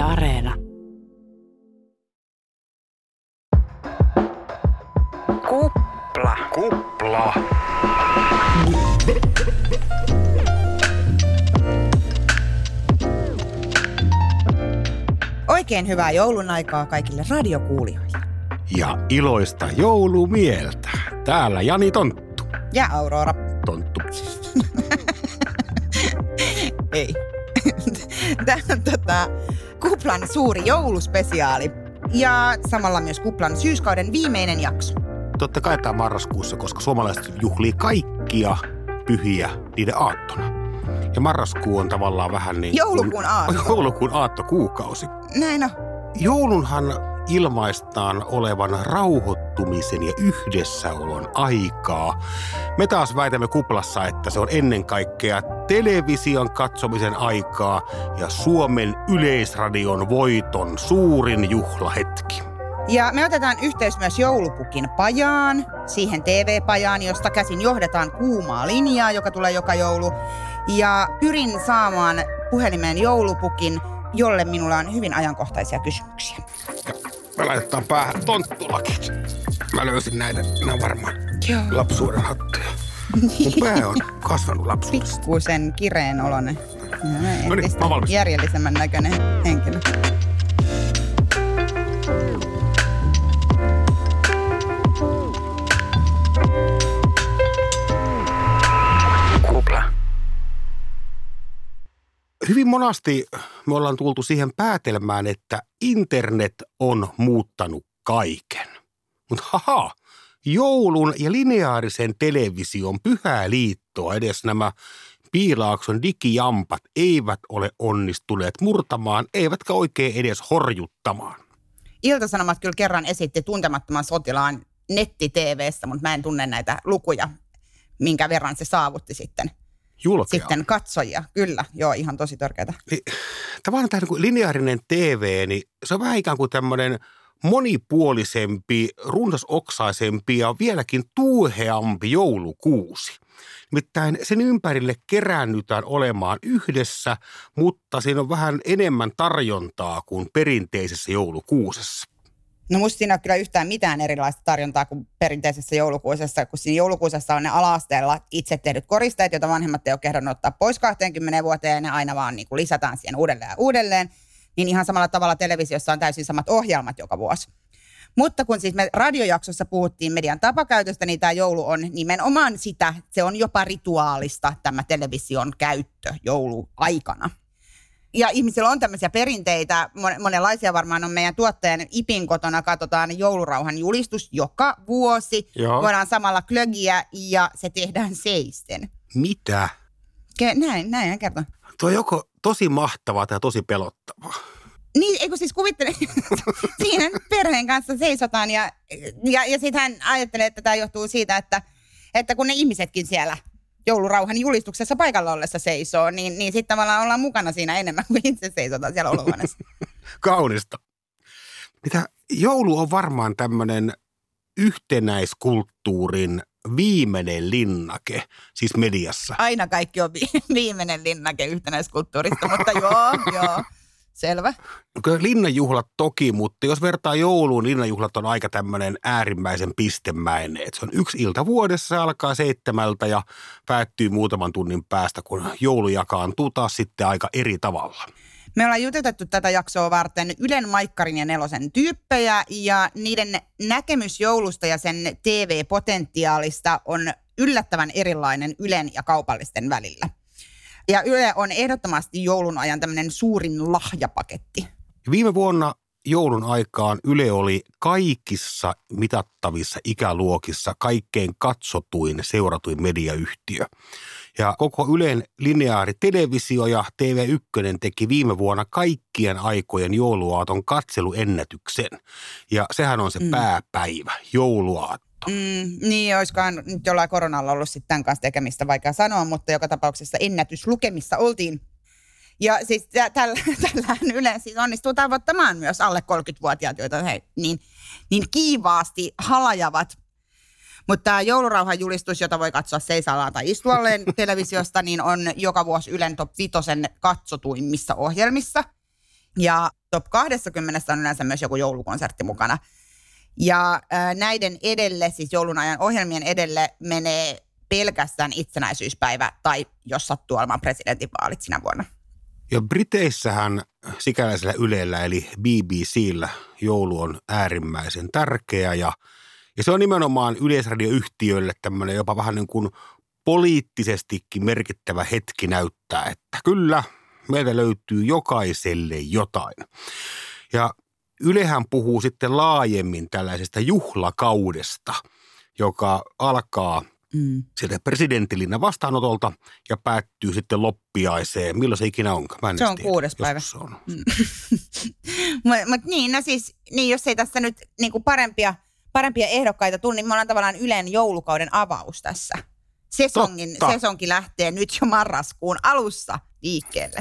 Yle Areena. Kupla. Kupla. Oikein hyvää joulun aikaa kaikille radiokuulijoille. Ja iloista joulumieltä. Täällä Jani Tonttu. Ja Aurora. Tonttu. Ei. Tämä on tota, Kuplan suuri jouluspesiaali. Ja samalla myös Kuplan syyskauden viimeinen jakso. Totta kai tämä marraskuussa, koska suomalaiset juhlii kaikkia pyhiä niiden aattona. Ja marraskuu on tavallaan vähän niin... Joulukuun aatto. Joulukuun aattokuukausi. Näin on. Joulunhan ilmaistaan olevan rauhoittumisen ja yhdessäolon aikaa. Me taas väitämme kuplassa, että se on ennen kaikkea television katsomisen aikaa ja Suomen yleisradion voiton suurin juhlahetki. Ja me otetaan yhteys myös joulupukin pajaan, siihen TV-pajaan, josta käsin johdetaan kuumaa linjaa, joka tulee joka joulu. Ja pyrin saamaan puhelimeen joulupukin, jolle minulla on hyvin ajankohtaisia kysymyksiä. Me laitetaan päähän tonttulakit. Mä löysin näitä, on varmaan Joo. lapsuuden hattuja. Mun pää on kasvanut lapsuudesta. Pikkuisen kireen olonen. No niin, mä valmis. Järjellisemmän näköinen henkilö. Kupla. Hyvin monasti me ollaan tultu siihen päätelmään, että internet on muuttanut kaiken. Mutta haha, joulun ja lineaarisen television pyhää liittoa edes nämä Piilaakson digijampat eivät ole onnistuneet murtamaan, eivätkä oikein edes horjuttamaan. Iltasanomat kyllä kerran esitti tuntemattoman sotilaan netti-TVstä, mutta mä en tunne näitä lukuja, minkä verran se saavutti sitten, Julkea. sitten katsojia. Kyllä, joo, ihan tosi törkeätä. Niin, tavallaan tämä niin lineaarinen TV, niin se on vähän ikään kuin tämmöinen monipuolisempi, runsasoksaisempi ja vieläkin tuuheampi joulukuusi. Nimittäin sen ympärille keräännytään olemaan yhdessä, mutta siinä on vähän enemmän tarjontaa kuin perinteisessä joulukuusessa. No musta siinä ole kyllä yhtään mitään erilaista tarjontaa kuin perinteisessä joulukuusessa, kun siinä joulukuusessa on ne ala-asteella itse tehdyt koristeet, joita vanhemmat ei ole kehdannut ottaa pois 20 vuoteen ja ne aina vaan niin kuin lisätään siihen uudelleen ja uudelleen. Niin ihan samalla tavalla televisiossa on täysin samat ohjelmat joka vuosi. Mutta kun siis me radiojaksossa puhuttiin median tapakäytöstä, niin tämä joulu on nimenomaan sitä, se on jopa rituaalista tämä television käyttö jouluaikana. Ja ihmisillä on tämmöisiä perinteitä, mon- monenlaisia varmaan on meidän tuottajan IPin kotona, katsotaan joulurauhan julistus joka vuosi. Joo. Voidaan samalla klögiä ja se tehdään seisten. Mitä? Ke- näin, näin hän kertoo. Tuo joko tosi mahtavaa tai tosi pelottavaa. Niin, eikö siis kuvittele, siinä perheen kanssa seisotaan ja, ja, ja sitten hän ajattelee, että tämä johtuu siitä, että, että kun ne ihmisetkin siellä joulurauhan julistuksessa paikalla ollessa seisoo, niin, niin sitten tavallaan ollaan mukana siinä enemmän kuin itse seisotaan siellä olohuoneessa. Kaunista. Mitä joulu on varmaan tämmöinen yhtenäiskulttuurin viimeinen linnake, siis mediassa. Aina kaikki on vi- viimeinen linnake yhtenäiskulttuurista, mutta joo, joo, selvä. No linnanjuhlat toki, mutta jos vertaa jouluun, linnanjuhlat on aika tämmöinen äärimmäisen pistemäinen. Et se on yksi ilta vuodessa, se alkaa seitsemältä ja päättyy muutaman tunnin päästä, kun joulu jakaantuu taas sitten aika eri tavalla. Me ollaan jututettu tätä jaksoa varten Ylen Maikkarin ja Nelosen tyyppejä ja niiden näkemys joulusta ja sen TV-potentiaalista on yllättävän erilainen Ylen ja kaupallisten välillä. Ja Yle on ehdottomasti joulun ajan tämmöinen suurin lahjapaketti. Viime vuonna joulun aikaan Yle oli kaikissa mitattavissa ikäluokissa kaikkein katsotuin, seuratuin mediayhtiö. Ja koko Ylen lineaari televisio ja TV1 teki viime vuonna kaikkien aikojen jouluaaton katseluennätyksen. Ja sehän on se mm. pääpäivä, jouluaatto. Mm, niin, olisikohan nyt jollain koronalla ollut sitten tämän kanssa tekemistä, vaikea sanoa, mutta joka tapauksessa ennätyslukemissa oltiin. Ja siis tä- tällä, tällähän Yle siis onnistuu tavoittamaan myös alle 30-vuotiaat, joita he niin, niin kiivaasti halajavat. Mutta tämä joulurauhan julistus, jota voi katsoa seisallaan tai istualleen televisiosta, niin on joka vuosi Ylen top 5 katsotuimmissa ohjelmissa. Ja top 20 on yleensä myös joku joulukonsertti mukana. Ja äh, näiden edelle, siis joulun ajan ohjelmien edelle menee pelkästään itsenäisyyspäivä tai jos sattuu olemaan presidentinvaalit sinä vuonna. Ja Briteissähän sikäläisellä Ylellä eli BBCllä joulu on äärimmäisen tärkeä ja, ja se on nimenomaan yleisradioyhtiöille tämmöinen jopa vähän niin kuin poliittisestikin merkittävä hetki näyttää, että kyllä, meiltä löytyy jokaiselle jotain. Ja Ylehän puhuu sitten laajemmin tällaisesta juhlakaudesta, joka alkaa mm. sieltä presidenttilinnan vastaanotolta ja päättyy sitten loppiaiseen. Milloin se ikinä onkaan? Mä en se on tiedä. kuudes päivä. se on. Mm. Mutta mut niin, no siis, niin jos ei tässä nyt niinku parempia, parempia ehdokkaita tule, niin me ollaan tavallaan Ylen joulukauden avaus tässä. Sesongin, sesonkin lähtee nyt jo marraskuun alussa liikkeelle.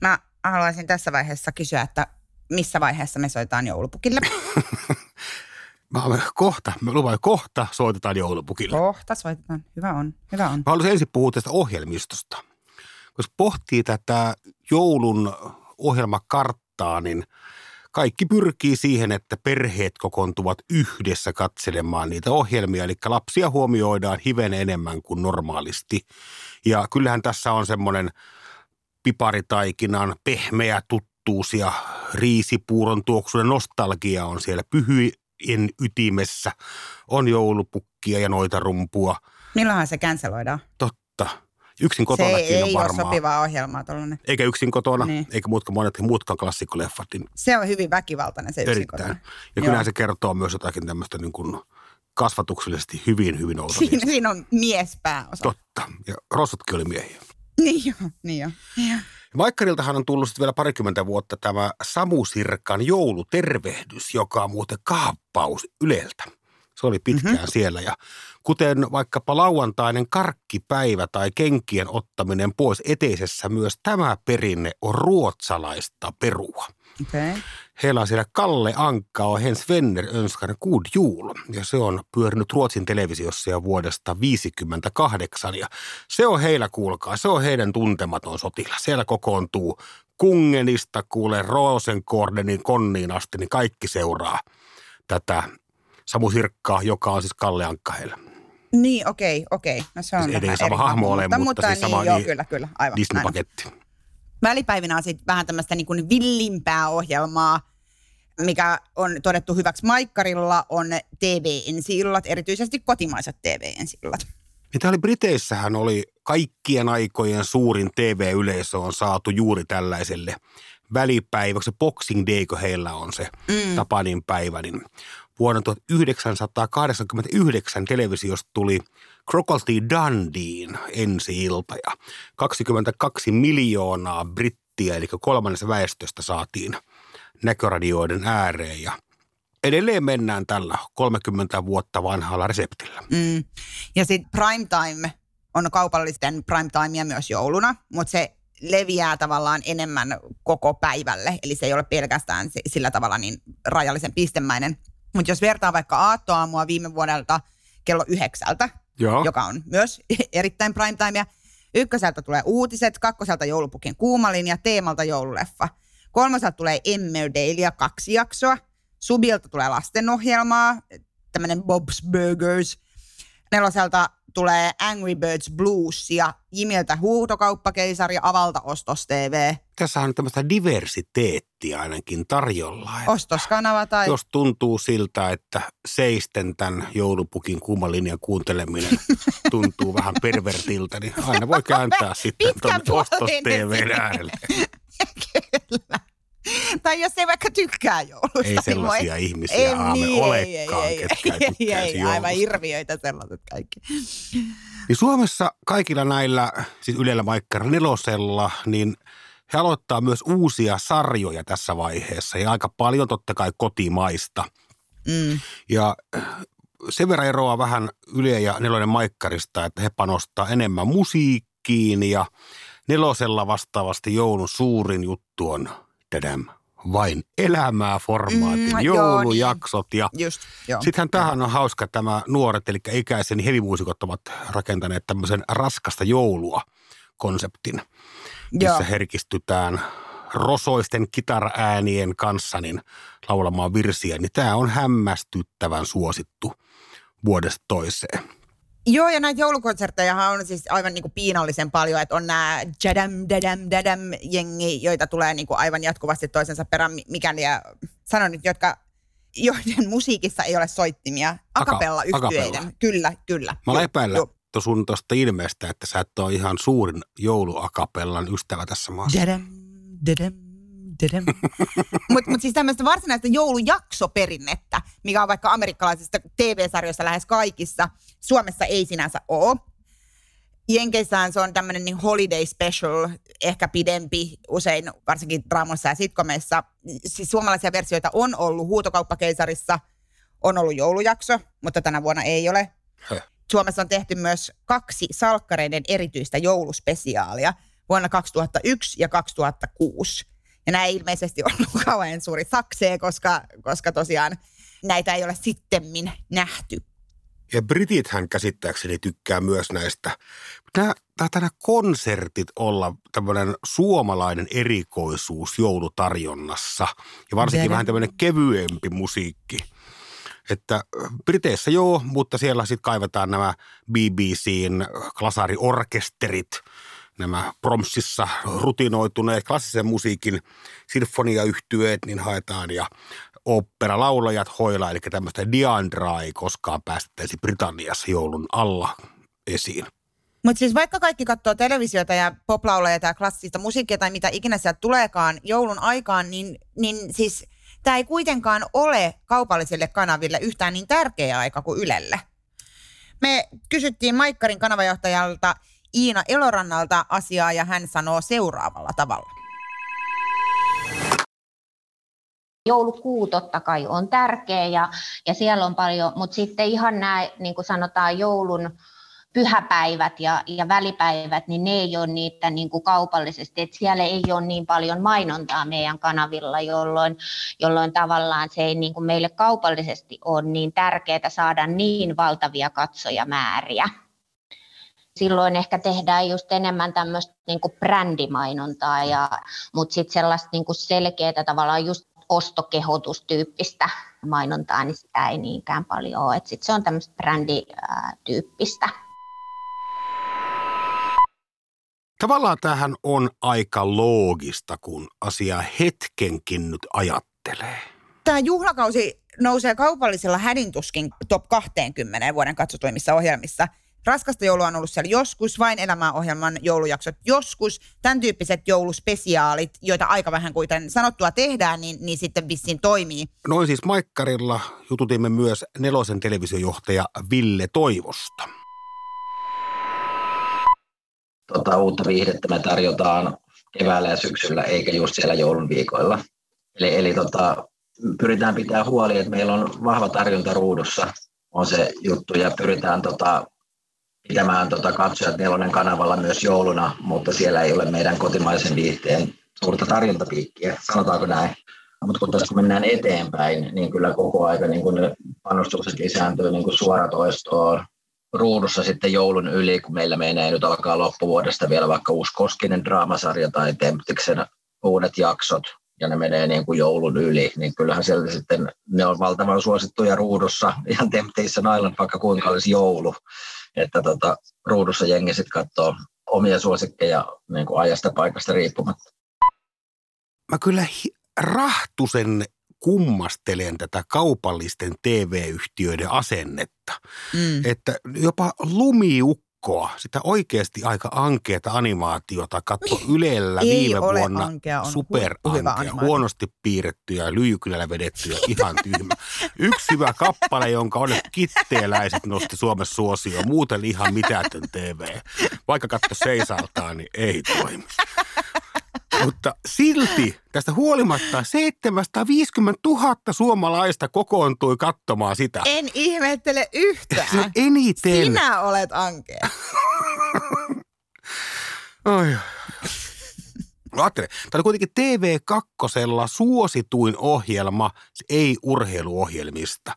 Mä haluaisin tässä vaiheessa kysyä, että missä vaiheessa me soitetaan joulupukille? Mä kohta, mä luvan, kohta soitetaan joulupukille. Kohta soitetaan, hyvä on, hyvä on. Mä haluaisin ensin puhua tästä ohjelmistosta. Koska pohtii tätä joulun ohjelmakarttaa, niin kaikki pyrkii siihen, että perheet kokoontuvat yhdessä katselemaan niitä ohjelmia. Eli lapsia huomioidaan hiven enemmän kuin normaalisti. Ja kyllähän tässä on semmoinen piparitaikinan pehmeä tuttuus ja riisipuuron tuoksuuden nostalgia on siellä pyhyen ytimessä. On joulupukkia ja noita rumpua. Milloinhan se canceloidaan? Totta. Yksin kotona se ei varmaan. ole sopivaa ohjelmaa tuollainen. Eikä yksin kotona, niin. eikä muutkaan monet muutkaan klassikkoleffat. Niin se on hyvin väkivaltainen se yksin kotona. Ja kyllähän se kertoo myös jotakin tämmöistä niin kuin kasvatuksellisesti hyvin, hyvin outoa siinä, siinä on miespääosa. Totta. Ja Rossotkin oli miehiä. Niin joo, niin joo. Niin jo. Maikkariltahan on tullut vielä parikymmentä vuotta tämä Samu Sirkan joulutervehdys, joka on muuten kaappaus Yleltä. Se oli pitkään mm-hmm. siellä ja kuten vaikkapa lauantainen karkkipäivä tai kenkien ottaminen pois eteisessä, myös tämä perinne on ruotsalaista perua. Okay. Heillä on siellä Kalle Ankka och Hens Venner önskar good jul. Ja se on pyörinyt Ruotsin televisiossa jo vuodesta 1958. Ja se on heillä, kuulkaa, se on heidän tuntematon sotila. Siellä kokoontuu Kungenista, kuule Rosenkordenin konniin asti, niin kaikki seuraa tätä Samu Sirkkaa, joka on siis Kalle Ankka heillä. Niin, okei, okei. No se on siis ei sama hahmo ole, mutta, mutta siis niin, sama joo, niin, kyllä, kyllä, aivan. Disney-paketti. Näin. Välipäivinä on sitten vähän tämmöistä niin kuin villimpää ohjelmaa, mikä on todettu hyväksi Maikkarilla, on TV-ensi-illat, erityisesti kotimaiset TV-ensi-illat. Mitä oli Briteissähän oli kaikkien aikojen suurin TV-yleisö on saatu juuri tällaiselle välipäiväksi. Boxing Day, kun heillä on se mm. Tapanin päivä, niin vuonna 1989 televisiosta tuli Crocodile Dundeen ensi ilta ja 22 miljoonaa brittiä, eli kolmannessa väestöstä saatiin näköradioiden ääreen ja edelleen mennään tällä 30 vuotta vanhalla reseptillä. Mm. Ja sitten primetime on kaupallisten primetimea myös jouluna, mutta se leviää tavallaan enemmän koko päivälle, eli se ei ole pelkästään sillä tavalla niin rajallisen pistemäinen. Mutta jos vertaa vaikka aattoaamua viime vuodelta kello yhdeksältä, Joo. joka on myös erittäin primetimea, ykköseltä tulee uutiset, kakkoselta joulupukin kuumalinja, teemalta joululeffa. Kolmoselta tulee Emmerdale kaksi jaksoa. Subilta tulee lastenohjelmaa, tämmöinen Bob's Burgers. Neloselta tulee Angry Birds Blues ja Jimiltä huutokauppakeisari ja Avalta Ostos TV. Tässä on tämmöistä diversiteettiä ainakin tarjolla. Ostoskanava tai... Jos tuntuu siltä, että seisten tämän joulupukin kuumalinjan kuunteleminen tuntuu vähän pervertiltä, niin aina voi kääntää sitten tuonne Ostos TVn äärelle. Kyllä. tai jos ei vaikka tykkää joulusta. Ei niin sellaisia voi... ihmisiä ei, aame niin, olekaan, ei, ei, ketkä ei, ei, ei, aivan hirviöitä sellaiset kaikki. Niin Suomessa kaikilla näillä, siis Ylellä vaikka nelosella, niin he aloittaa myös uusia sarjoja tässä vaiheessa ja aika paljon totta kai kotimaista. Mm. Ja sen verran eroaa vähän Yle ja Nelonen Maikkarista, että he panostaa enemmän musiikkiin ja Nelosella vastaavasti joulun suurin juttu on Tadam, vain elämää formaatin, mm, joulujaksot. Joo, niin. ja sittenhän tähän on hauska tämä nuoret, eli ikäisen hevimuusikot ovat rakentaneet tämmöisen raskasta joulua konseptin, missä joo. herkistytään rosoisten kitaraäänien kanssa niin laulamaan virsiä, niin tämä on hämmästyttävän suosittu vuodesta toiseen. Joo, ja näitä joulukonsertteja on siis aivan niin kuin piinallisen paljon, että on nämä jadam, dadam, dadam jengi, joita tulee niin kuin aivan jatkuvasti toisensa perään, mikäli ja sanon nyt, jotka joiden musiikissa ei ole soittimia. Akapella yhtyeiden. Kyllä, kyllä. Mä olen epäillä sun tuosta ilmeestä, että sä et ole ihan suurin jouluakapellan ystävä tässä maassa. Dadam, dadam, Mutta mut siis tämmöistä varsinaista joulujaksoperinnettä, mikä on vaikka amerikkalaisista TV-sarjoissa lähes kaikissa, Suomessa ei sinänsä ole. Jenkeissään se on tämmöinen niin holiday special, ehkä pidempi, usein varsinkin draamoissa ja sitkomeissa. Siis suomalaisia versioita on ollut huutokauppakeisarissa, on ollut joulujakso, mutta tänä vuonna ei ole. Höh. Suomessa on tehty myös kaksi salkkareiden erityistä jouluspesiaalia vuonna 2001 ja 2006. Ja nämä ei ilmeisesti ollut kauhean suuri saksee, koska, koska tosiaan näitä ei ole sittemmin nähty. Ja britithän käsittääkseni tykkää myös näistä. Nämä, nämä konsertit olla tämmöinen suomalainen erikoisuus joulutarjonnassa. Ja varsinkin Dere. vähän tämmöinen kevyempi musiikki. Että Briteissä joo, mutta siellä sitten kaivetaan nämä BBCn klasariorkesterit – nämä promsissa rutinoituneet klassisen musiikin sinfoniayhtyeet, niin haetaan ja oopperalaulajat hoilaa, eli tämmöistä Diandraa ei koskaan päästettäisi Britanniassa joulun alla esiin. Mutta siis vaikka kaikki katsoo televisiota ja poplaulajia tai klassista musiikkia tai mitä ikinä sieltä tuleekaan joulun aikaan, niin, niin siis tämä ei kuitenkaan ole kaupallisille kanaville yhtään niin tärkeä aika kuin Ylelle. Me kysyttiin Maikkarin kanavajohtajalta Iina Elorannalta asiaa ja hän sanoo seuraavalla tavalla. joulukuu totta kai on tärkeä ja, ja siellä on paljon, mutta sitten ihan nämä, niin kuin sanotaan, joulun pyhäpäivät ja, ja välipäivät, niin ne ei ole niitä niin kuin kaupallisesti, että siellä ei ole niin paljon mainontaa meidän kanavilla, jolloin, jolloin tavallaan se ei niin kuin meille kaupallisesti ole niin tärkeää saada niin valtavia katsojamääriä silloin ehkä tehdään just enemmän tämmöistä niin kuin brändimainontaa, ja, mutta sitten sellaista niin kuin selkeää tavallaan just ostokehotustyyppistä mainontaa, niin sitä ei niinkään paljon ole. Sitten se on tämmöistä brändityyppistä. Tavallaan tähän on aika loogista, kun asia hetkenkin nyt ajattelee. Tämä juhlakausi nousee kaupallisella hädintuskin top 20 vuoden katsotuimmissa ohjelmissa – Raskasta joulua on ollut siellä joskus, vain elämää ohjelman joulujaksot joskus, tämän tyyppiset jouluspesiaalit, joita aika vähän kuten sanottua tehdään, niin, niin sitten vissiin toimii. Noin siis Maikkarilla jututimme myös nelosen televisiojohtaja Ville Toivosta. Tota, uutta viihdettä me tarjotaan keväällä ja syksyllä, eikä just siellä joulun viikoilla. Eli, eli tota, pyritään pitää huoli, että meillä on vahva tarjonta ruudussa, on se juttu, ja pyritään tota, pitämään tota katsojat nelonen kanavalla myös jouluna, mutta siellä ei ole meidän kotimaisen viihteen suurta tarjontapiikkiä, sanotaanko näin. Mutta kun tässä kun mennään eteenpäin, niin kyllä koko aika niin kun panostukset lisääntyy niin suoratoistoon, ruudussa sitten joulun yli, kun meillä menee nyt alkaa loppuvuodesta vielä vaikka uusi Koskinen draamasarja tai Temptiksen uudet jaksot, ja ne menee niin kuin joulun yli, niin kyllähän sieltä sitten ne on valtavan suosittuja ruudussa, ihan Temptation Island, vaikka kuinka olisi joulu että tota, ruudussa jengi sitten katsoo omia suosikkeja niin kuin ajasta paikasta riippumatta. Mä kyllä hi- rahtusen kummastelen tätä kaupallisten TV-yhtiöiden asennetta. Mm. Että jopa lumiukko ukkoa, sitä oikeasti aika ankeata animaatiota katso Ylellä Ei viime ole vuonna. Ankea, on super hu- hyvä ankea, huonosti piirrettyä, lyijykylällä vedettyä, ihan tyhmä. Yksi hyvä kappale, jonka on kitteeläiset nosti Suomessa suosioon, muuten ihan mitätön TV. Vaikka katso seisaltaan, niin ei toimi. Mutta silti tästä huolimatta 750 000 suomalaista kokoontui katsomaan sitä. En ihmettele yhtään. Eniten. Sinä olet ankea. Oi. Ajattele, tämä oli kuitenkin TV2 suosituin ohjelma, ei urheiluohjelmista.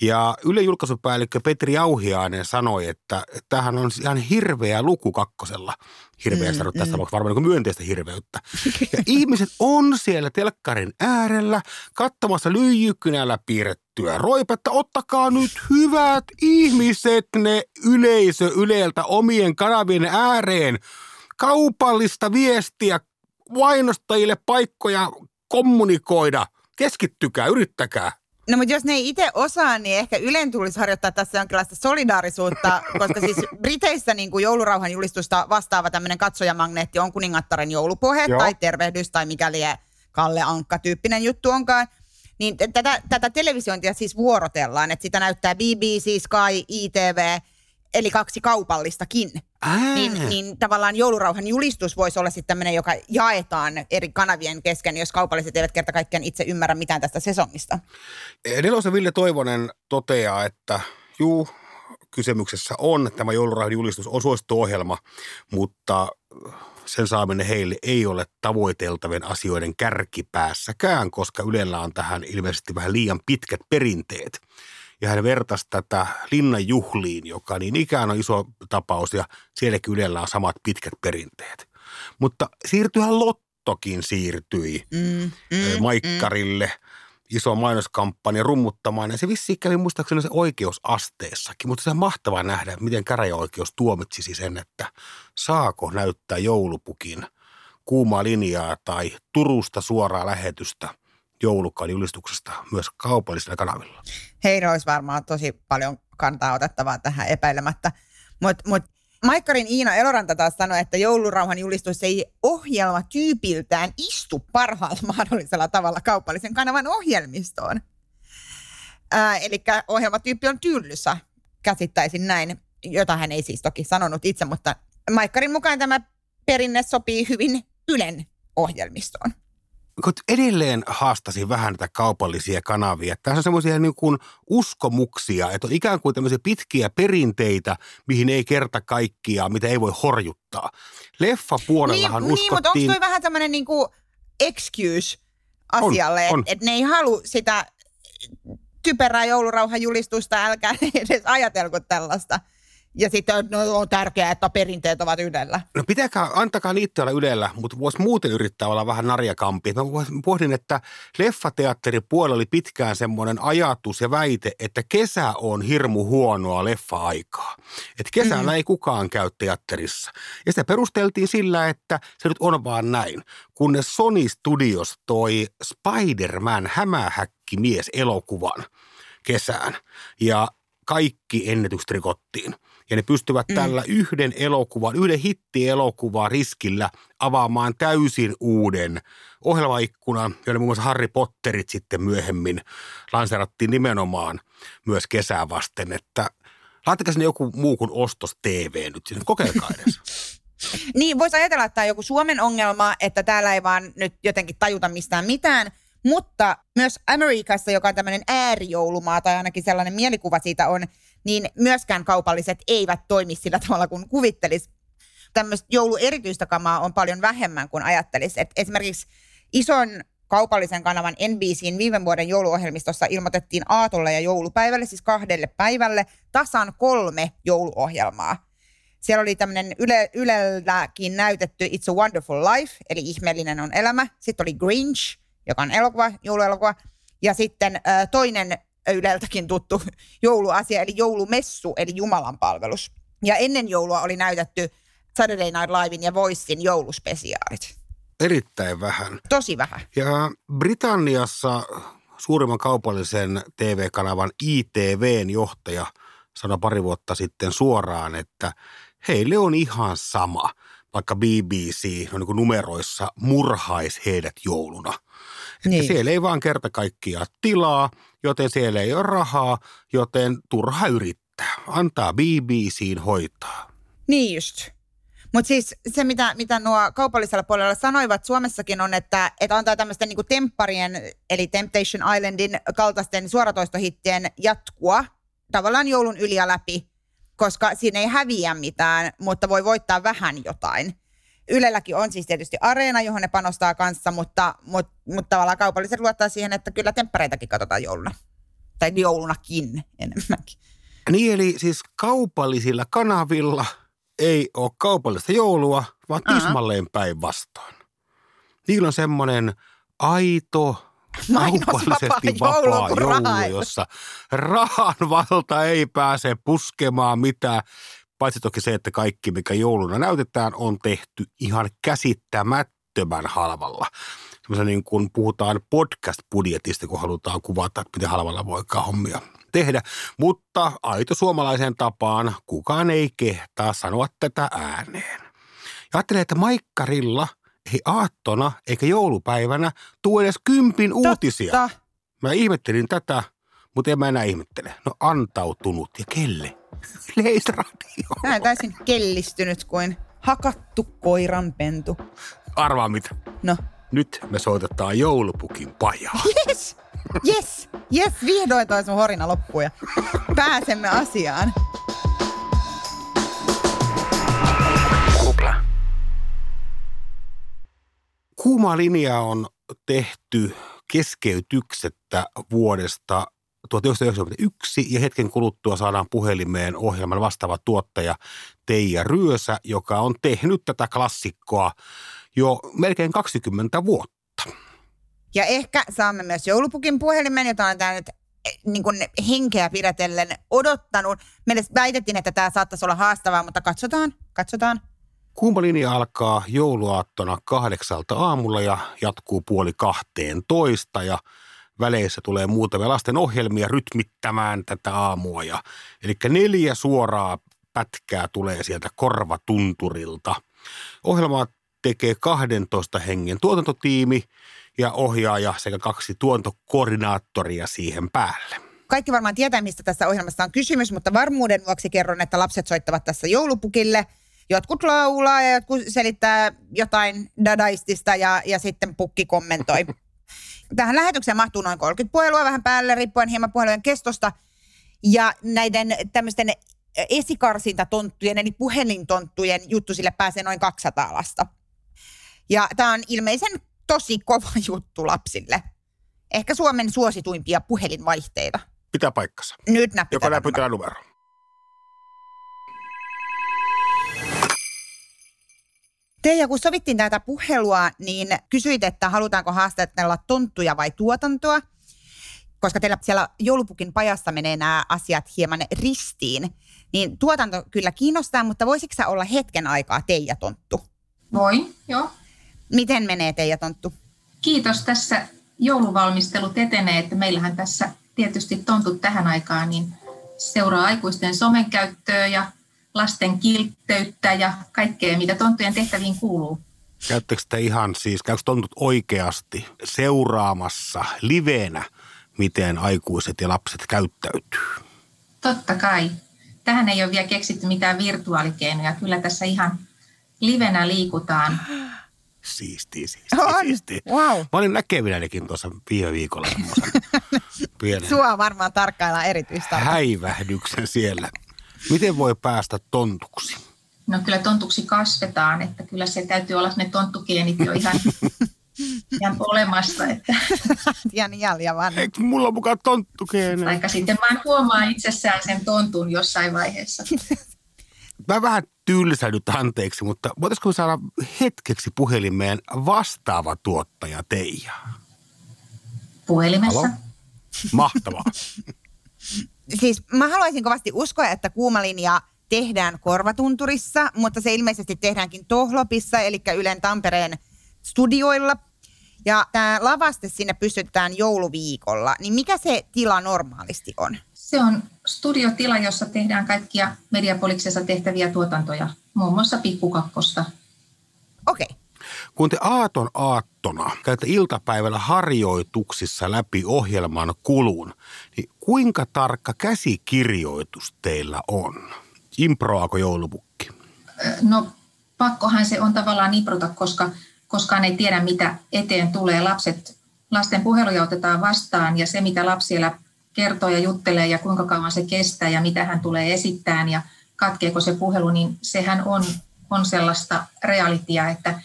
Ja Yle julkaisupäällikkö Petri Auhiainen sanoi, että tähän on ihan hirveä luku kakkosella. Hirveä mm, tässä mm. varmaan niin myönteistä hirveyttä. Ja ihmiset on siellä telkkarin äärellä katsomassa lyijykynällä piirrettyä roipetta. Ottakaa nyt hyvät ihmiset ne yleisö Yleltä omien kanavien ääreen kaupallista viestiä mainostajille paikkoja kommunikoida. Keskittykää, yrittäkää. No mutta jos ne ei itse osaa, niin ehkä Ylen tulisi harjoittaa tässä jonkinlaista solidaarisuutta, koska siis Briteissä niin kuin joulurauhan julistusta vastaava tämmöinen katsojamagneetti on kuningattaren joulupohe Joo. tai tervehdys tai mikäli Kalle Ankka-tyyppinen juttu onkaan. Niin tätä, tätä televisiointia siis vuorotellaan, että sitä näyttää BBC, Sky, ITV – eli kaksi kaupallistakin. Niin, niin tavallaan joulurauhan julistus voisi olla sitten tämmöinen, joka jaetaan eri kanavien kesken, jos kaupalliset eivät kerta kaikkiaan itse ymmärrä mitään tästä sesongista. Nelosen Ville Toivonen toteaa, että juu, kysymyksessä on tämä joulurauhan julistus on suosittu ohjelma, mutta sen saaminen heille ei ole tavoiteltavien asioiden kärkipäässäkään, koska Ylellä on tähän ilmeisesti vähän liian pitkät perinteet ja hän vertasi tätä Linnan juhliin, joka niin ikään on iso tapaus ja sielläkin Ylellä on samat pitkät perinteet. Mutta siirtyihän Lottokin siirtyi mm, mm, Maikkarille. Mm iso mainoskampanja rummuttamaan. Ja se vissiin kävi muistaakseni se oikeusasteessakin, mutta se on mahtavaa nähdä, miten käräjäoikeus tuomitsisi sen, että saako näyttää joulupukin kuumaa linjaa tai Turusta suoraa lähetystä joulukaan julistuksesta myös kaupallisilla kanavilla. Heillä olisi varmaan tosi paljon kantaa otettavaa tähän epäilemättä. Mutta mut Maikkarin Iina Eloranta taas sanoi, että joulurauhan julistus ei ohjelma tyypiltään istu parhaalla mahdollisella tavalla kaupallisen kanavan ohjelmistoon. eli ohjelmatyyppi on tyllyssä, käsittäisin näin, jota hän ei siis toki sanonut itse, mutta Maikkarin mukaan tämä perinne sopii hyvin Ylen ohjelmistoon edelleen haastasin vähän näitä kaupallisia kanavia. Tässä on semmoisia niin kuin uskomuksia, että on ikään kuin tämmöisiä pitkiä perinteitä, mihin ei kerta kaikkia, mitä ei voi horjuttaa. Leffa-puolellahan niin, uskottiin... Niin, mutta onko toi vähän tämmöinen niin kuin excuse asialle, että et ne ei halua sitä typerää joulurauhajulistusta, älkää edes ajatelko tällaista – ja sitten no, on tärkeää, että perinteet ovat Ylellä. No pitääkää, antakaa niitä olla Ylellä, mutta voisi muuten yrittää olla vähän narjakampi. Mä pohdin, että puolella oli pitkään semmoinen ajatus ja väite, että kesä on hirmu huonoa leffa-aikaa. Että kesällä mm. ei kukaan käy teatterissa. Ja sitä perusteltiin sillä, että se nyt on vaan näin. Kunnes Sony Studios toi Spider-Man hämähäkkimies elokuvan kesään. Ja kaikki ennätykset rikottiin. Ja ne pystyvät mm. tällä yhden elokuvan, yhden hittielokuvan riskillä avaamaan täysin uuden ohjelmaikkunan, joille muun muassa Harry Potterit sitten myöhemmin lanseerattiin nimenomaan myös kesää vasten, että laittakaa sinne joku muu kuin Ostos TV nyt sinne, kokeilkaa edes. niin, voisi ajatella, että tämä on joku Suomen ongelma, että täällä ei vaan nyt jotenkin tajuta mistään mitään, mutta myös Amerikassa, joka on tämmöinen äärijoulumaa, tai ainakin sellainen mielikuva siitä on, niin myöskään kaupalliset eivät toimi sillä tavalla kuin kuvittelis. Tämmöistä jouluerityistä kamaa on paljon vähemmän kuin ajattelisi. Et esimerkiksi ison kaupallisen kanavan NBCin viime vuoden jouluohjelmistossa ilmoitettiin aatolle ja joulupäivälle, siis kahdelle päivälle, tasan kolme jouluohjelmaa. Siellä oli tämmöinen Yle, Ylelläkin näytetty It's a Wonderful Life, eli ihmeellinen on elämä. Sitten oli Grinch, joka on elokuva, jouluelokuva. Ja sitten äh, toinen Yleltäkin tuttu jouluasia, eli joulumessu, eli Jumalan palvelus. Ja ennen joulua oli näytetty Saturday Night Livein ja Voicein jouluspesiaalit. Erittäin vähän. Tosi vähän. Ja Britanniassa suurimman kaupallisen TV-kanavan ITVn johtaja sanoi pari vuotta sitten suoraan, että heille on ihan sama, vaikka BBC no niin numeroissa murhaisi heidät jouluna. Että niin. siellä ei vaan kerta kaikkiaan tilaa, joten siellä ei ole rahaa, joten turha yrittää. Antaa BBCin hoitaa. Niin just. Mutta siis se, mitä, mitä nuo kaupallisella puolella sanoivat Suomessakin on, että, että antaa tämmöisten niin tempparien, eli Temptation Islandin kaltaisten suoratoistohittien jatkua tavallaan joulun yli ja läpi, koska siinä ei häviä mitään, mutta voi voittaa vähän jotain. Ylelläkin on siis tietysti areena, johon ne panostaa kanssa, mutta, mutta, mutta tavallaan kaupalliset luottaa siihen, että kyllä temppareitakin katsotaan jouluna. Tai joulunakin enemmänkin. Niin eli siis kaupallisilla kanavilla ei ole kaupallista joulua, vaan tismalleen päinvastoin. Niillä on semmoinen aito, kaupallisesti vapaa joulu, jossa rahan valta ei pääse puskemaan mitään. Paitsi toki se, että kaikki, mikä jouluna näytetään, on tehty ihan käsittämättömän halvalla. Semmoisen niin kuin puhutaan podcast-budjetista, kun halutaan kuvata, että miten halvalla voikaan hommia tehdä. Mutta aito suomalaiseen tapaan kukaan ei kehtaa sanoa tätä ääneen. Ja ajattelee, että Maikkarilla – ei aattona eikä joulupäivänä tuu edes kympin Totta. uutisia. Mä ihmettelin tätä, mutta en mä enää ihmettele. No antautunut ja kelle? Leisradio. Mä täysin kellistynyt kuin hakattu koiranpentu. Arvaa mitä? No. Nyt me soitetaan joulupukin pajaa. Yes! Yes! Yes! Vihdoin toi sun horina loppuu ja pääsemme asiaan. Kuuma linja on tehty keskeytyksettä vuodesta 1991 ja hetken kuluttua saadaan puhelimeen ohjelman vastaava tuottaja Teija Ryösä, joka on tehnyt tätä klassikkoa jo melkein 20 vuotta. Ja ehkä saamme myös joulupukin puhelimen, jota on tämä nyt eh, niin kuin henkeä pidätellen odottanut. Meille väitettiin, että tämä saattaisi olla haastavaa, mutta katsotaan, katsotaan. Kuuma linja alkaa jouluaattona kahdeksalta aamulla ja jatkuu puoli kahteen toista ja väleissä tulee muutamia lasten ohjelmia rytmittämään tätä aamua. Ja, eli neljä suoraa pätkää tulee sieltä korvatunturilta. Ohjelmaa tekee 12 hengen tuotantotiimi ja ohjaaja sekä kaksi tuontokoordinaattoria siihen päälle. Kaikki varmaan tietää, mistä tässä ohjelmassa on kysymys, mutta varmuuden vuoksi kerron, että lapset soittavat tässä joulupukille – jotkut laulaa ja jotkut selittää jotain dadaistista ja, ja sitten pukki kommentoi. Tähän lähetykseen mahtuu noin 30 puhelua vähän päälle, riippuen hieman puhelujen kestosta. Ja näiden tämmöisten esikarsintatonttujen, eli puhelintonttujen juttu sille pääsee noin 200 lasta. Ja tämä on ilmeisen tosi kova juttu lapsille. Ehkä Suomen suosituimpia puhelinvaihteita. Pitää paikkansa. Nyt näpytään. Joka näpytään numero. Teija, kun sovittiin tätä puhelua, niin kysyit, että halutaanko haastatella tonttuja vai tuotantoa, koska teillä siellä joulupukin pajassa menee nämä asiat hieman ristiin. Niin tuotanto kyllä kiinnostaa, mutta voisitko sä olla hetken aikaa Teija Tonttu? Voin, joo. Miten menee Teija Tonttu? Kiitos. Tässä jouluvalmistelut etenee, että meillähän tässä tietysti tontut tähän aikaan, niin seuraa aikuisten somen käyttöä ja lasten kiltteyttä ja kaikkea, mitä tonttujen tehtäviin kuuluu. Käyttekö te ihan siis, käykö tontut oikeasti seuraamassa liveenä, miten aikuiset ja lapset käyttäytyy? Totta kai. Tähän ei ole vielä keksitty mitään virtuaalikeinoja. Kyllä tässä ihan livenä liikutaan. Siisti, siisti, on. siisti. Wow. Mä olin näkevinänikin tuossa viime viikolla pienen Sua varmaan tarkkaillaan erityistä. Häivähdyksen siellä. Miten voi päästä tontuksi? No kyllä tontuksi kasvetaan, että kyllä se täytyy olla ne tonttukeenit jo ihan, ihan olemassa. Että. Ihan jälja vaan. Eikö mulla mukaan tonttukeeni? Aika sitten vaan huomaa itsessään sen tontun jossain vaiheessa. Mä vähän tylsänyt anteeksi, mutta voitaisiko saada hetkeksi puhelimeen vastaava tuottaja Teija? Puhelimessa. Halo? Mahtavaa. Siis mä haluaisin kovasti uskoa, että kuumalinja tehdään Korvatunturissa, mutta se ilmeisesti tehdäänkin Tohlopissa, eli Ylen Tampereen studioilla. Ja tämä lavaste sinne pystytetään jouluviikolla. Niin mikä se tila normaalisti on? Se on studiotila, jossa tehdään kaikkia Mediapoliksessa tehtäviä tuotantoja, muun muassa Pikkukakkosta. Okei. Okay. Kun te aaton aattona käytte iltapäivällä harjoituksissa läpi ohjelman kulun, niin kuinka tarkka käsikirjoitus teillä on? Improako joulupukki? No pakkohan se on tavallaan improta, koska koskaan ei tiedä, mitä eteen tulee. Lapset, lasten puheluja otetaan vastaan ja se, mitä lapsi siellä kertoo ja juttelee ja kuinka kauan se kestää ja mitä hän tulee esittämään ja katkeeko se puhelu, niin sehän on on sellaista realitia, että,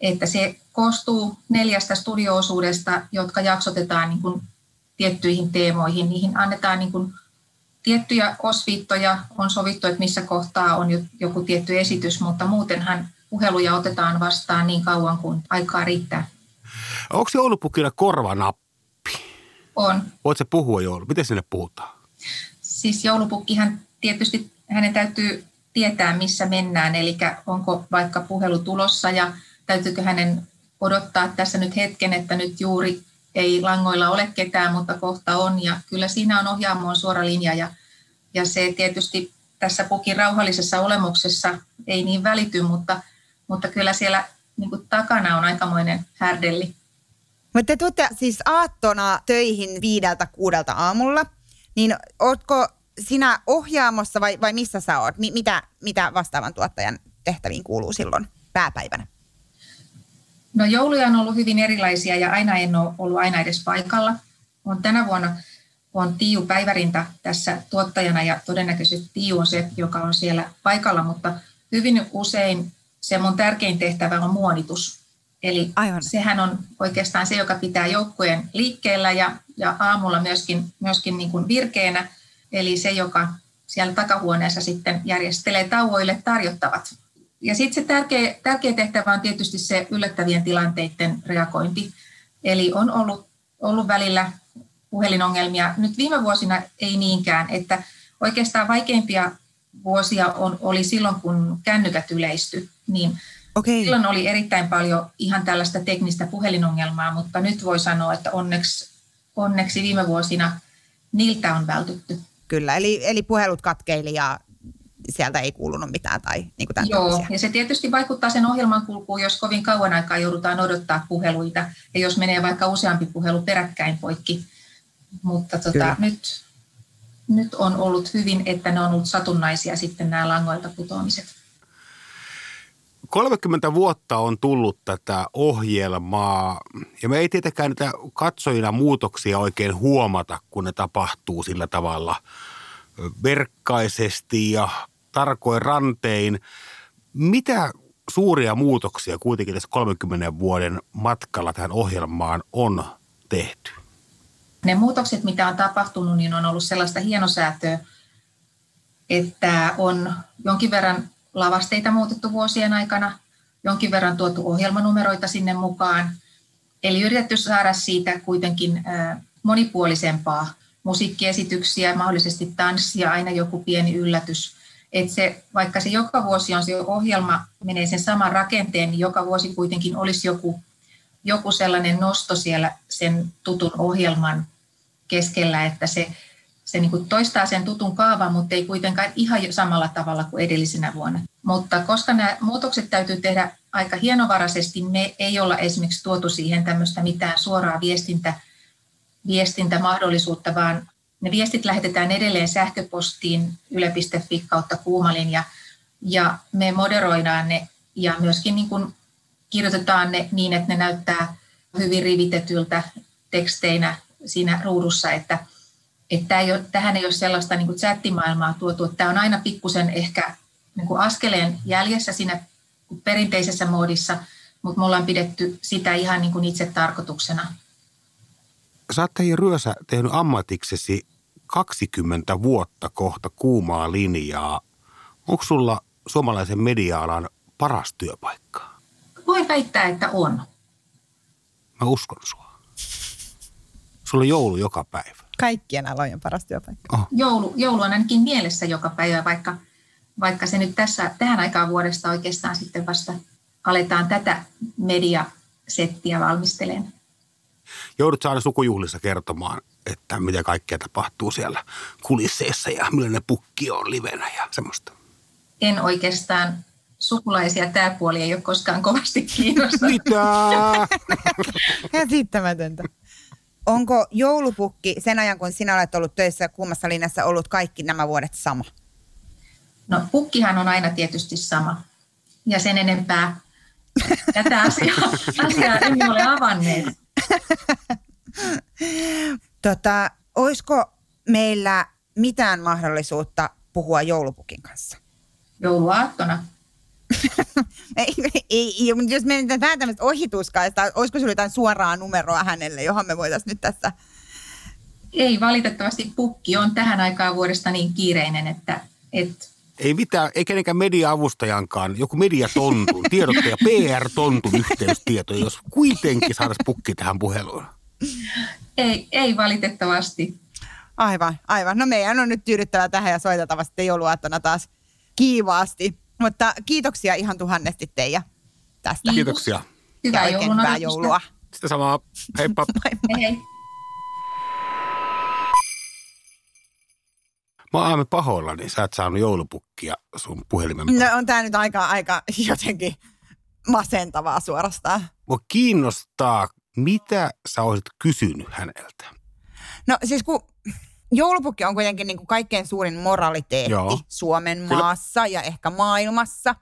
että se koostuu neljästä studioosuudesta, jotka jaksotetaan niin kuin tiettyihin teemoihin. Niihin annetaan niin kuin tiettyjä osviittoja, on sovittu, että missä kohtaa on joku tietty esitys, mutta muutenhan puheluja otetaan vastaan niin kauan kuin aikaa riittää. Onko joulupukilla korvanappi? On. Voitko puhua joulu? Miten sinne puhutaan? Siis joulupukkihan tietysti hänen täytyy tietää, missä mennään, eli onko vaikka puhelu tulossa ja täytyykö hänen odottaa tässä nyt hetken, että nyt juuri ei langoilla ole ketään, mutta kohta on. Ja kyllä siinä on ohjaamoon suora linja ja, ja se tietysti tässä pukin rauhallisessa olemuksessa ei niin välity, mutta, mutta kyllä siellä niin kuin takana on aikamoinen härdelli. Mutta te tuutte siis aattona töihin viideltä kuudelta aamulla, niin ootko sinä ohjaamossa vai, vai missä sä oot? M- mitä, mitä vastaavan tuottajan tehtäviin kuuluu silloin pääpäivänä? No jouluja on ollut hyvin erilaisia ja aina en ole ollut aina edes paikalla. On tänä vuonna on Tiiu Päivärinta tässä tuottajana ja todennäköisesti Tiiu on se, joka on siellä paikalla, mutta hyvin usein se mun tärkein tehtävä on muonitus. Eli Aivan. sehän on oikeastaan se, joka pitää joukkueen liikkeellä ja, ja aamulla myöskin, myöskin niin kuin virkeänä. Eli se, joka siellä takahuoneessa sitten järjestelee tauoille tarjottavat ja sitten se tärkeä, tärkeä tehtävä on tietysti se yllättävien tilanteiden reagointi. Eli on ollut, ollut välillä puhelinongelmia. Nyt viime vuosina ei niinkään, että oikeastaan vaikeimpia vuosia on, oli silloin, kun kännykät yleisty. Niin okay. Silloin oli erittäin paljon ihan tällaista teknistä puhelinongelmaa, mutta nyt voi sanoa, että onneksi, onneksi viime vuosina niiltä on vältytty. Kyllä, eli, eli puhelut katkeili ja sieltä ei kuulunut mitään. Tai niin kuin Joo, ja se tietysti vaikuttaa sen ohjelman kulkuun, jos kovin kauan aikaa joudutaan odottaa puheluita, ja jos menee vaikka useampi puhelu peräkkäin poikki. Mutta tota, nyt, nyt on ollut hyvin, että ne on ollut satunnaisia sitten nämä langoilta putoamiset. 30 vuotta on tullut tätä ohjelmaa, ja me ei tietenkään niitä katsojina muutoksia oikein huomata, kun ne tapahtuu sillä tavalla verkkaisesti ja tarkoin rantein. Mitä suuria muutoksia kuitenkin tässä 30 vuoden matkalla tähän ohjelmaan on tehty? Ne muutokset, mitä on tapahtunut, niin on ollut sellaista hienosäätöä, että on jonkin verran lavasteita muutettu vuosien aikana, jonkin verran tuotu ohjelmanumeroita sinne mukaan. Eli yritetty saada siitä kuitenkin monipuolisempaa musiikkiesityksiä, mahdollisesti tanssia, aina joku pieni yllätys – että se, vaikka se joka vuosi on se ohjelma, menee sen saman rakenteen, niin joka vuosi kuitenkin olisi joku, joku sellainen nosto siellä sen tutun ohjelman keskellä, että se, se niin toistaa sen tutun kaavan, mutta ei kuitenkaan ihan samalla tavalla kuin edellisenä vuonna. Mutta koska nämä muutokset täytyy tehdä aika hienovaraisesti, me ei olla esimerkiksi tuotu siihen tämmöistä mitään suoraa viestintä, viestintämahdollisuutta, vaan ne viestit lähetetään edelleen sähköpostiin yle.fi kautta kuumalinja ja me moderoidaan ne ja myöskin niin kuin kirjoitetaan ne niin, että ne näyttää hyvin rivitetyltä teksteinä siinä ruudussa, että, että ei ole, tähän ei ole sellaista niin kuin chattimaailmaa tuotu. Tämä on aina pikkusen ehkä niin kuin askeleen jäljessä siinä perinteisessä moodissa, mutta me ollaan pidetty sitä ihan niin kuin itse tarkoituksena. Sä oot Ryösä tehnyt ammatiksesi 20 vuotta kohta kuumaa linjaa. Onko sulla suomalaisen media-alan paras työpaikka? Voi väittää, että on. Mä uskon sua. Sulla on joulu joka päivä. Kaikkien alojen paras työpaikka. Oh. Joulu, joulu on ainakin mielessä joka päivä, vaikka, vaikka se nyt tässä, tähän aikaan vuodesta oikeastaan sitten vasta aletaan tätä mediasettiä valmistelemaan. Joudut aina sukujuhlissa kertomaan että mitä kaikkea tapahtuu siellä kulisseissa ja millainen pukki on livenä ja semmoista. En oikeastaan sukulaisia tämä puoli ei ole koskaan kovasti kiinnostanut. Mitä? Käsittämätöntä. Onko joulupukki sen ajan, kun sinä olet ollut töissä kuumassa linjassa, ollut kaikki nämä vuodet sama? No pukkihan on aina tietysti sama. Ja sen enempää tätä asiaa, asiaa emme ole avanneet. Tota, olisiko meillä mitään mahdollisuutta puhua joulupukin kanssa? Jouluaattona. ei, ei, ei, jos menetään vähän tämmöistä ohituskaista, olisiko sinulla jotain suoraa numeroa hänelle, johon me voitaisiin nyt tässä... Ei, valitettavasti pukki on tähän aikaan vuodesta niin kiireinen, että, että ei mitään, ei kenenkään media-avustajankaan, joku mediatontun, tiedottaja, PR-tontun yhteystieto, jos kuitenkin saataisiin pukki tähän puheluun. Ei, ei valitettavasti. Aivan, aivan. No meidän on nyt tyydyttävä tähän ja soitettava sitten jouluaattona taas kiivaasti. Mutta kiitoksia ihan tuhannesti teidän tästä. Kiitoksia. Hyvää, oikein hyvää joulua. Sitä samaa. Heippa. Hei hei. Mä oon aivan pahoillani, sä et saanut joulupukkia sun puhelimen No on tää nyt aika, aika jotenkin masentavaa suorastaan. Mua kiinnostaa, mitä sä olisit kysynyt häneltä? No siis kun joulupukki on kuitenkin niin kuin kaikkein suurin moraliteetti Joo. Suomen Kyllä. maassa ja ehkä maailmassa.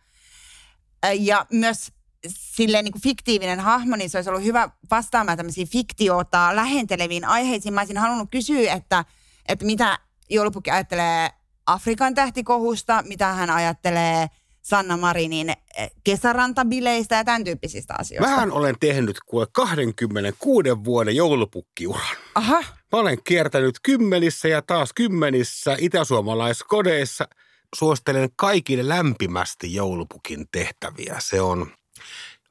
Ja myös silleen niin kuin fiktiivinen hahmo, niin se olisi ollut hyvä vastaamaan tämmöisiin fiktiota lähenteleviin aiheisiin. Mä olisin halunnut kysyä, että, että mitä joulupukki ajattelee Afrikan tähtikohusta, mitä hän ajattelee Sanna Marinin eh, kesärantabileistä ja tämän tyyppisistä asioista. Vähän olen tehnyt kuule 26 vuoden joulupukkiuran. Aha. Mä olen kiertänyt kymmenissä ja taas kymmenissä itäsuomalaiskodeissa. Suosittelen kaikille lämpimästi joulupukin tehtäviä. Se on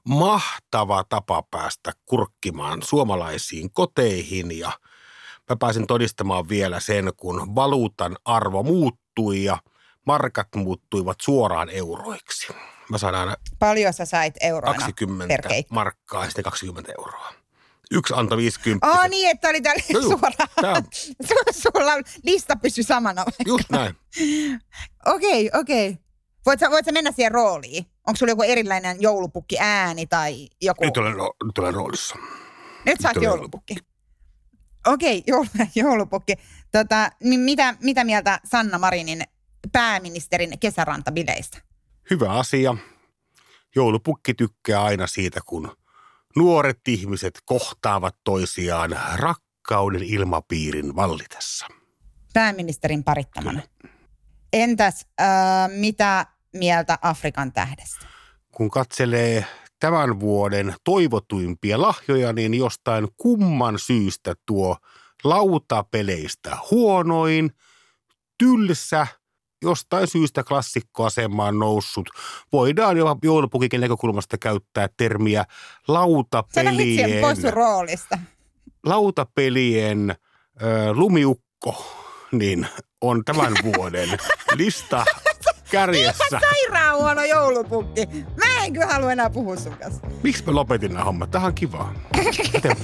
mahtava tapa päästä kurkkimaan suomalaisiin koteihin ja – mä pääsin todistamaan vielä sen, kun valuutan arvo muuttui ja markat muuttuivat suoraan euroiksi. Mä saan aina Paljon sä sait euroina 20 per keikka? markkaa ja sitten 20 euroa. Yksi antoi 50. Aa niin, että oli täällä No suoraan. tää- Sulla lista pysyi samana. Just näin. Okei, okei. Voit sä, voit sä mennä siihen rooliin? Onko sulla joku erilainen joulupukki ääni tai joku? Nyt olen, nyt olen roolissa. Nyt sä oot olen joulupukki. Okei, joulu, joulupukki. Tota, mitä, mitä mieltä Sanna Marinin pääministerin kesärantabileistä? Hyvä asia. Joulupukki tykkää aina siitä, kun nuoret ihmiset kohtaavat toisiaan rakkauden ilmapiirin vallitessa. Pääministerin parittamana. Entäs äh, mitä mieltä Afrikan tähdestä? kun katselee tämän vuoden toivotuimpia lahjoja, niin jostain kumman syystä tuo lautapeleistä huonoin, tylsä, jostain syystä klassikkoasemaan noussut. Voidaan jopa joulupukikin näkökulmasta käyttää termiä lautapelien, sun roolista. lautapelien ö, lumiukko, niin on tämän vuoden lista kärjessä. Sairaan huono joulupukki. Mä en kyllä halua enää puhua sun kanssa. Miksi mä lopetin nämä hommat? Tähän on kiva. Mä teen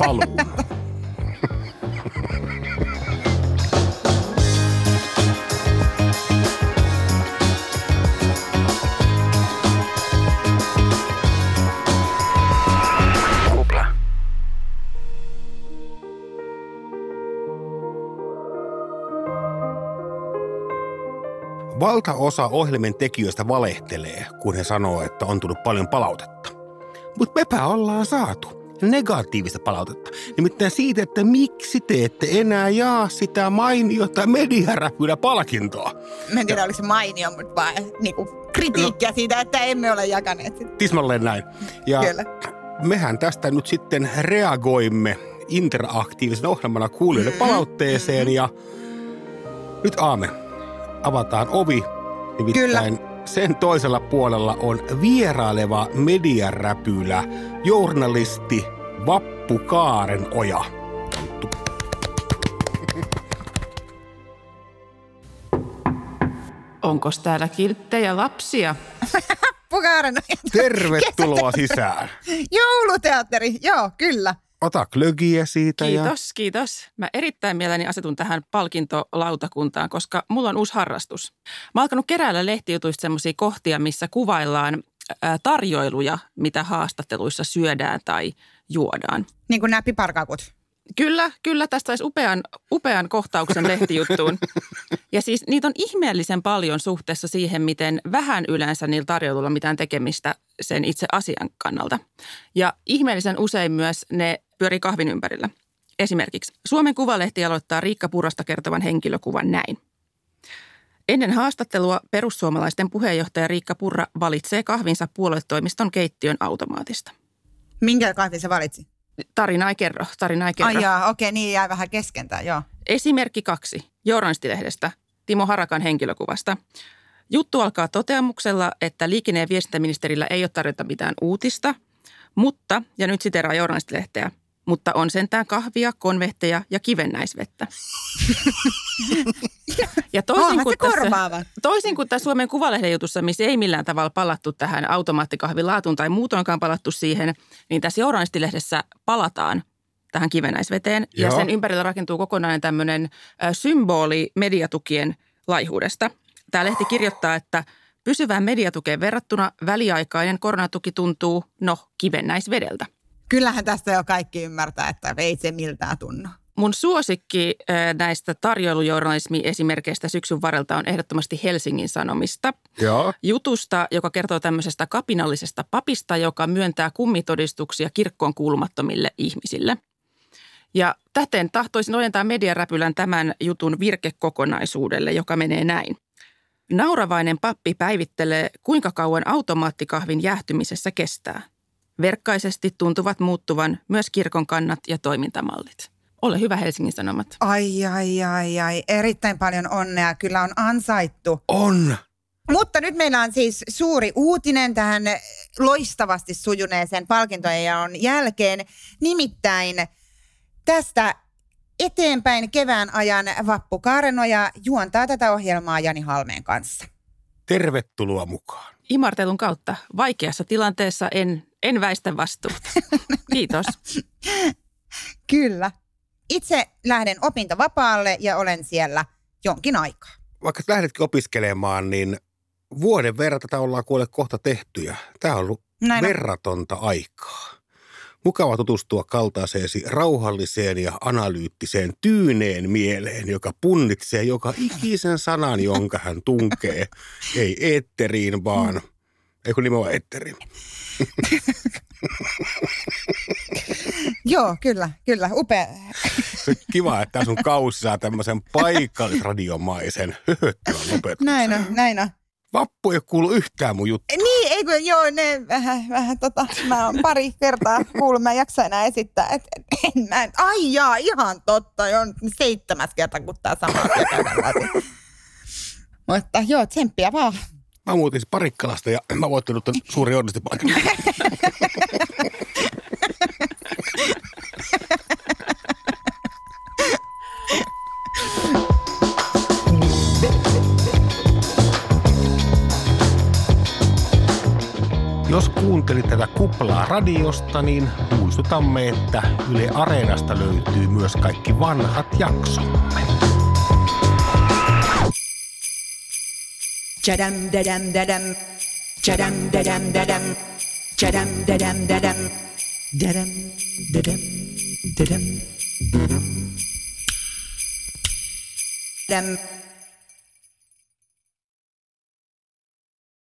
Valtaosa ohjelmien tekijöistä valehtelee, kun he sanoo, että on tullut paljon palautetta. Mutta mepä ollaan saatu negatiivista palautetta. Nimittäin siitä, että miksi te ette enää jaa sitä mainiota mediaräpylä palkintoa. Mä en tiedä, oliko se mainio, mutta vaan niinku, kritiikkiä siitä, että emme ole jakaneet sitä. Tismalleen näin. Ja Kyllä. mehän tästä nyt sitten reagoimme interaktiivisen ohjelmana kuulijoiden palautteeseen ja nyt Aame, avataan ovi. Nimittäin sen toisella puolella on vieraileva mediaräpylä, journalisti Vappu Kaaren Oja. Onko täällä kilttejä lapsia? Pukaaren Tervetuloa sisään. Jouluteatteri, joo, kyllä. Ota klögiä siitä ja Kiitos, kiitos. Mä erittäin mielelläni asetun tähän palkintolautakuntaan, koska mulla on uusi harrastus. Mä oon alkanut keräällä lehtijutuista semmoisia kohtia, missä kuvaillaan tarjoiluja, mitä haastatteluissa syödään tai juodaan. Niin kuin nämä piparkakut. Kyllä, kyllä. Tästä saisi upean, upean kohtauksen lehtijuttuun. Ja siis niitä on ihmeellisen paljon suhteessa siihen, miten vähän yleensä niillä tarjoilulla mitään tekemistä sen itse asian kannalta. Ja ihmeellisen usein myös ne pyörii kahvin ympärillä. Esimerkiksi Suomen Kuvalehti aloittaa Riikka Purasta kertovan henkilökuvan näin. Ennen haastattelua perussuomalaisten puheenjohtaja Riikka Purra valitsee kahvinsa puoluetoimiston keittiön automaatista. Minkä kahvin se valitsi? Tarina ei kerro, tarina ei kerro. Ai jaa, okei, niin jäi vähän keskentään, joo. Esimerkki kaksi, Journalistilehdestä, Timo Harakan henkilökuvasta. Juttu alkaa toteamuksella, että liikenne- ja viestintäministerillä ei ole tarjota mitään uutista, mutta, ja nyt siteraa Journalistilehteä, mutta on sentään kahvia, konvehteja ja kivennäisvettä. ja toisin kuin, korvaava. toisin kuin tässä Suomen Kuvalehden jutussa, missä ei millään tavalla palattu tähän automaattikahvin laatuun tai muutoinkaan palattu siihen, niin tässä Journalistilehdessä palataan tähän kivennäisveteen. Ja Joo. sen ympärillä rakentuu kokonainen tämmöinen symboli mediatukien laihuudesta. Tämä lehti kirjoittaa, että pysyvään mediatukeen verrattuna väliaikainen koronatuki tuntuu, no, kivennäisvedeltä. Kyllähän tästä jo kaikki ymmärtää, että ei se miltään tunnu. Mun suosikki näistä tarjoilujournalismi-esimerkkeistä syksyn varrelta on ehdottomasti Helsingin Sanomista. Joo. Jutusta, joka kertoo tämmöisestä kapinallisesta papista, joka myöntää kummitodistuksia kirkkoon kuulumattomille ihmisille. Ja täten tahtoisin ojentaa mediaräpylän tämän jutun virkekokonaisuudelle, joka menee näin. Nauravainen pappi päivittelee, kuinka kauan automaattikahvin jäähtymisessä kestää. Verkkaisesti tuntuvat muuttuvan myös kirkon kannat ja toimintamallit. Ole hyvä Helsingin Sanomat. Ai, ai, ai, ai. Erittäin paljon onnea. Kyllä on ansaittu. On. Mutta nyt meillä on siis suuri uutinen tähän loistavasti sujuneeseen palkintojen jälkeen. Nimittäin tästä eteenpäin kevään ajan Vappu Kaarenoja juontaa tätä ohjelmaa Jani Halmeen kanssa. Tervetuloa mukaan. Imartelun kautta vaikeassa tilanteessa en, en väistä vastuuta. Kiitos. Kyllä. Itse lähden opintovapaalle ja olen siellä jonkin aikaa. Vaikka lähdetkin opiskelemaan, niin vuoden verran tätä ollaan kuule kohta tehty ja tämä on ollut Näin on. verratonta aikaa. Mukava tutustua kaltaiseesi rauhalliseen ja analyyttiseen tyyneen mieleen, joka punnitsee joka ikisen sanan, jonka hän tunkee. Ei eetteriin, vaan, ei kun nimenomaan eetteriin. Joo, kyllä, kyllä. Upea. Se on kiva, että sun kausi saa tämmöisen paikallisradiomaisen höhöttävän lopetuksen. Näin on, näin on. Vappu ei ole kuullut yhtään mun juttu. Niin, ei kun, joo, ne vähän, vähän tota, mä oon pari kertaa kuullut, mä en jaksa enää esittää, et, en mä, ai jaa, ihan totta, jo seitsemäs kerta, kun tää sama asia käydään läpi. Mutta joo, tsemppiä vaan. Mä muutin Parikkalasta ja mä voittanut tämän suuri onnistipaikan. Jos kuuntelit tätä kuplaa radiosta, niin muistutamme, että Yle Areenasta löytyy myös kaikki vanhat jaksomme. Chadam.